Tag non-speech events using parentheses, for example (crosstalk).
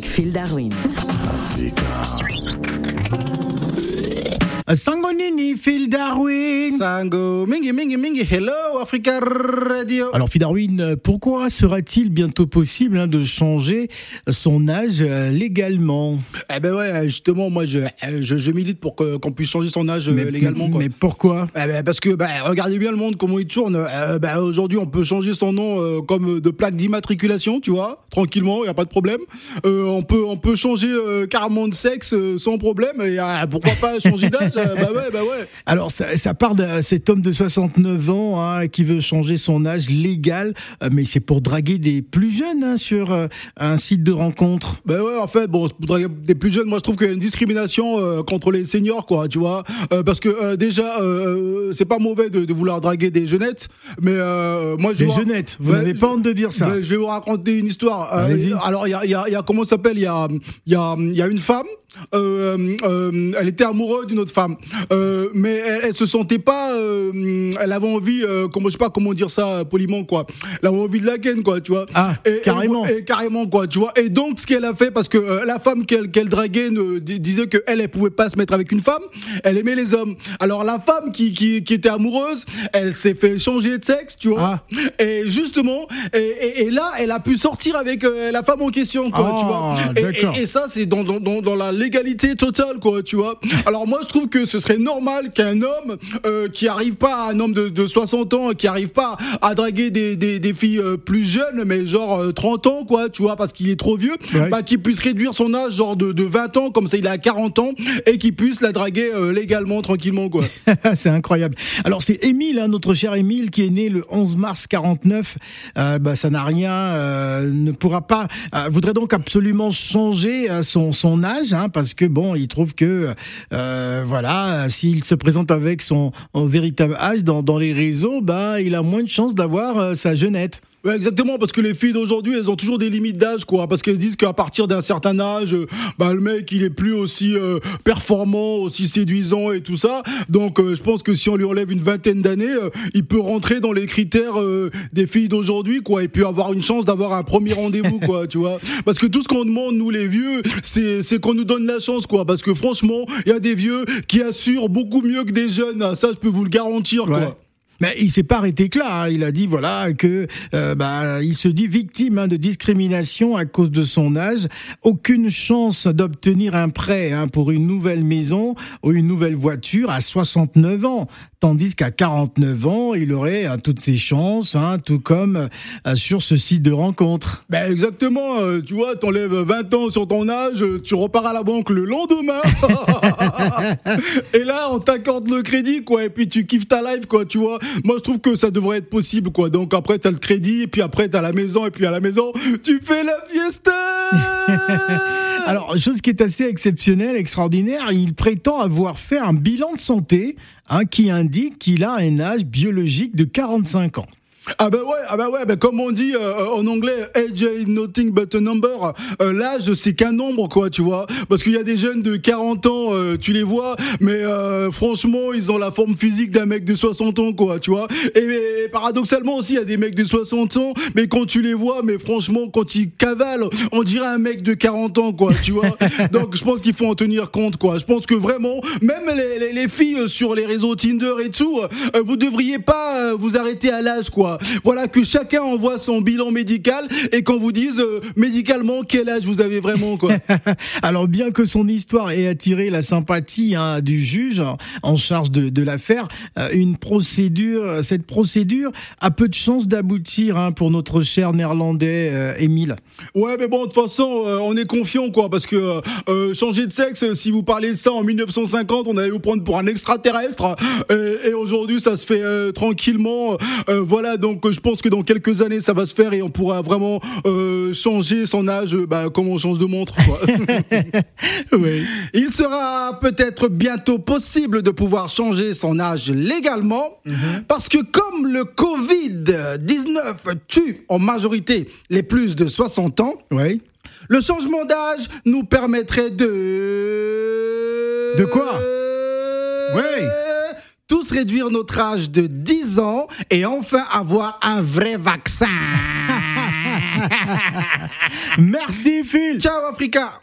avec Phil Darwin. Sangonini, Phil Darwin. Sango, mingi, mingi, mingi, hello Africa Radio. Alors Phil Darwin, pourquoi sera-t-il bientôt possible hein, de changer son âge euh, légalement? Eh ben ouais, justement, moi je, je, je milite pour qu'on puisse changer son âge euh, légalement. Quoi. mais pourquoi? Eh ben, parce que bah, regardez bien le monde comment il tourne. Euh, bah, Aujourd'hui, on peut changer son nom euh, comme de plaque d'immatriculation, tu vois, tranquillement, il y a pas de problème. Euh, on peut on peut changer euh, carrément de sexe euh, sans problème. Et euh, pourquoi pas changer d'âge? euh, Bah ouais, bah ouais. (laughs) Alors ça, ça part de cet homme de 69 ans hein, qui veut changer son âge légal, euh, mais c'est pour draguer des plus jeunes hein, sur euh, un site de rencontre. Ben ouais, en fait, bon, pour draguer des plus jeunes, moi je trouve qu'il y a une discrimination euh, contre les seniors, quoi, tu vois. Euh, parce que euh, déjà, euh, c'est pas mauvais de, de vouloir draguer des jeunettes, mais euh, moi je Des jeunettes, vous n'avez pas honte de dire ça. Je vais vous raconter une histoire. Euh, alors, il y a, y, a, y a- comment ça s'appelle? Il y a, il y, a, il y a une femme. Euh, euh, elle était amoureuse d'une autre femme, euh, mais elle, elle se sentait pas. euh, elle avait envie, euh, comment je sais pas comment dire ça euh, poliment quoi. Elle avait envie de la ken quoi, tu vois. Ah, carrément. Et, carrément quoi, tu vois. Et donc ce qu'elle a fait, parce que euh, la femme qu'elle qu'elle draguait ne, disait que elle, elle pouvait pas se mettre avec une femme, elle aimait les hommes. Alors la femme qui, qui, qui était amoureuse, elle s'est fait changer de sexe, tu vois. Et justement, et, et- et là, elle a pu sortir avec euh, la femme en question, quoi, Ah, tu vois. Et-. Et, et ça, c'est dans, dans, dans la légalité totale, quoi, tu vois. Alors moi, je trouve que ce serait normal qu'un homme euh, qui arrive pas, un homme de, de 60 ans, qui arrive pas à draguer des, des, des filles euh, plus jeunes, mais genre euh, 30 ans, quoi, tu vois, parce qu'il est trop vieux, Ouais. bah, qu'il puisse réduire son âge, genre de, de 20 ans, comme ça il a 40 ans, et qu'il puisse la draguer euh, légalement, tranquillement, quoi. (laughs) c'est incroyable. Alors c'est Émile, hein, notre cher Émile, qui est né le 11 mars 49. Euh, bah, ça n'a rien, euh, ne pourra pas, euh, voudrait donc absolument changer euh, son, son âge, hein, parce que bon, il trouve que euh, voilà, s'il se présente avec son, véritable âge dans, dans les réseaux, bah, il a moins de chances d'avoir euh, sa jeunette. Ouais, exactement, parce que les filles d'aujourd'hui, elles ont toujours des limites d'âge, quoi. Parce qu'elles disent qu'à partir d'un certain âge, euh, bah, le mec, il est plus aussi euh, performant, aussi séduisant et tout ça. Donc, euh, je pense que si on lui enlève une vingtaine d'années, euh, il peut rentrer dans les critères euh, des filles d'aujourd'hui, quoi. Et puis avoir une chance d'avoir un premier rendez-vous, quoi, (laughs) tu vois. Parce que tout ce qu'on demande, nous, les vieux, c'est, c'est qu'on nous donne la chance, quoi. Parce que franchement, il y a des vieux qui assurent beaucoup mieux que des jeunes. Ça, je peux vous le garantir, Ouais. quoi. Mais il s'est pas arrêté que là. hein. Il a dit voilà que euh, bah, il se dit victime hein, de discrimination à cause de son âge. Aucune chance d'obtenir un prêt hein, pour une nouvelle maison ou une nouvelle voiture à 69 ans, tandis qu'à 49 ans, il aurait hein, toutes ses chances, hein, tout comme euh, sur ce site de rencontre. Ben exactement, euh, tu vois, t'enlèves 20 ans sur ton âge, euh, tu repars à la banque le lendemain. (laughs) et là, on t'accorde le crédit, quoi, et puis tu kiffes ta life, quoi, tu vois. Moi, je trouve que ça devrait être possible, quoi. Donc après, t'as le crédit, et puis après, t'as la maison, et puis à la maison, tu fais la fiesta (laughs) Alors, chose qui est assez exceptionnelle, extraordinaire, il prétend avoir fait un bilan de santé hein, qui indique qu'il a un âge biologique de 45 ans. Ah bah ouais, ah bah ouais, bah comme on dit euh, en anglais, age is nothing but a number. Euh, L'âge c'est qu'un nombre quoi, tu vois. Parce qu'il y a des jeunes de 40 ans, euh, tu les vois, mais euh, franchement ils ont la forme physique d'un mec de 60 ans quoi, tu vois. Et, et paradoxalement aussi il y a des mecs de 60 ans, mais quand tu les vois, mais franchement quand ils cavalent, on dirait un mec de 40 ans quoi, tu vois. (laughs) Donc je pense qu'il faut en tenir compte quoi. Je pense que vraiment, même les, les, les filles euh, sur les réseaux Tinder et tout, euh, vous devriez pas euh, vous arrêter à l'âge quoi. Voilà que chacun envoie son bilan médical et qu'on vous dise euh, médicalement quel âge vous avez vraiment quoi. (laughs) Alors bien que son histoire ait attiré la sympathie hein, du juge en charge de, de l'affaire, euh, une procédure, cette procédure a peu de chances d'aboutir hein, pour notre cher néerlandais euh, Émile. Ouais, mais bon, de toute façon, euh, on est confiant, quoi, parce que euh, changer de sexe, euh, si vous parlez de ça en 1950, on allait vous prendre pour un extraterrestre, et, et aujourd'hui, ça se fait euh, tranquillement. Euh, voilà, donc euh, je pense que dans quelques années, ça va se faire et on pourra vraiment euh, changer son âge, euh, bah, comme on change de montre, quoi. (laughs) Oui. Il sera peut-être bientôt possible de pouvoir changer son âge légalement parce que comme le Covid-19 tue en majorité les plus de 60 ans, Oui. le changement d'âge nous permettrait de... De quoi? Ouais. Tous réduire notre âge de 10 ans et enfin avoir un vrai vaccin. (laughs) Merci Phil. Ciao Africa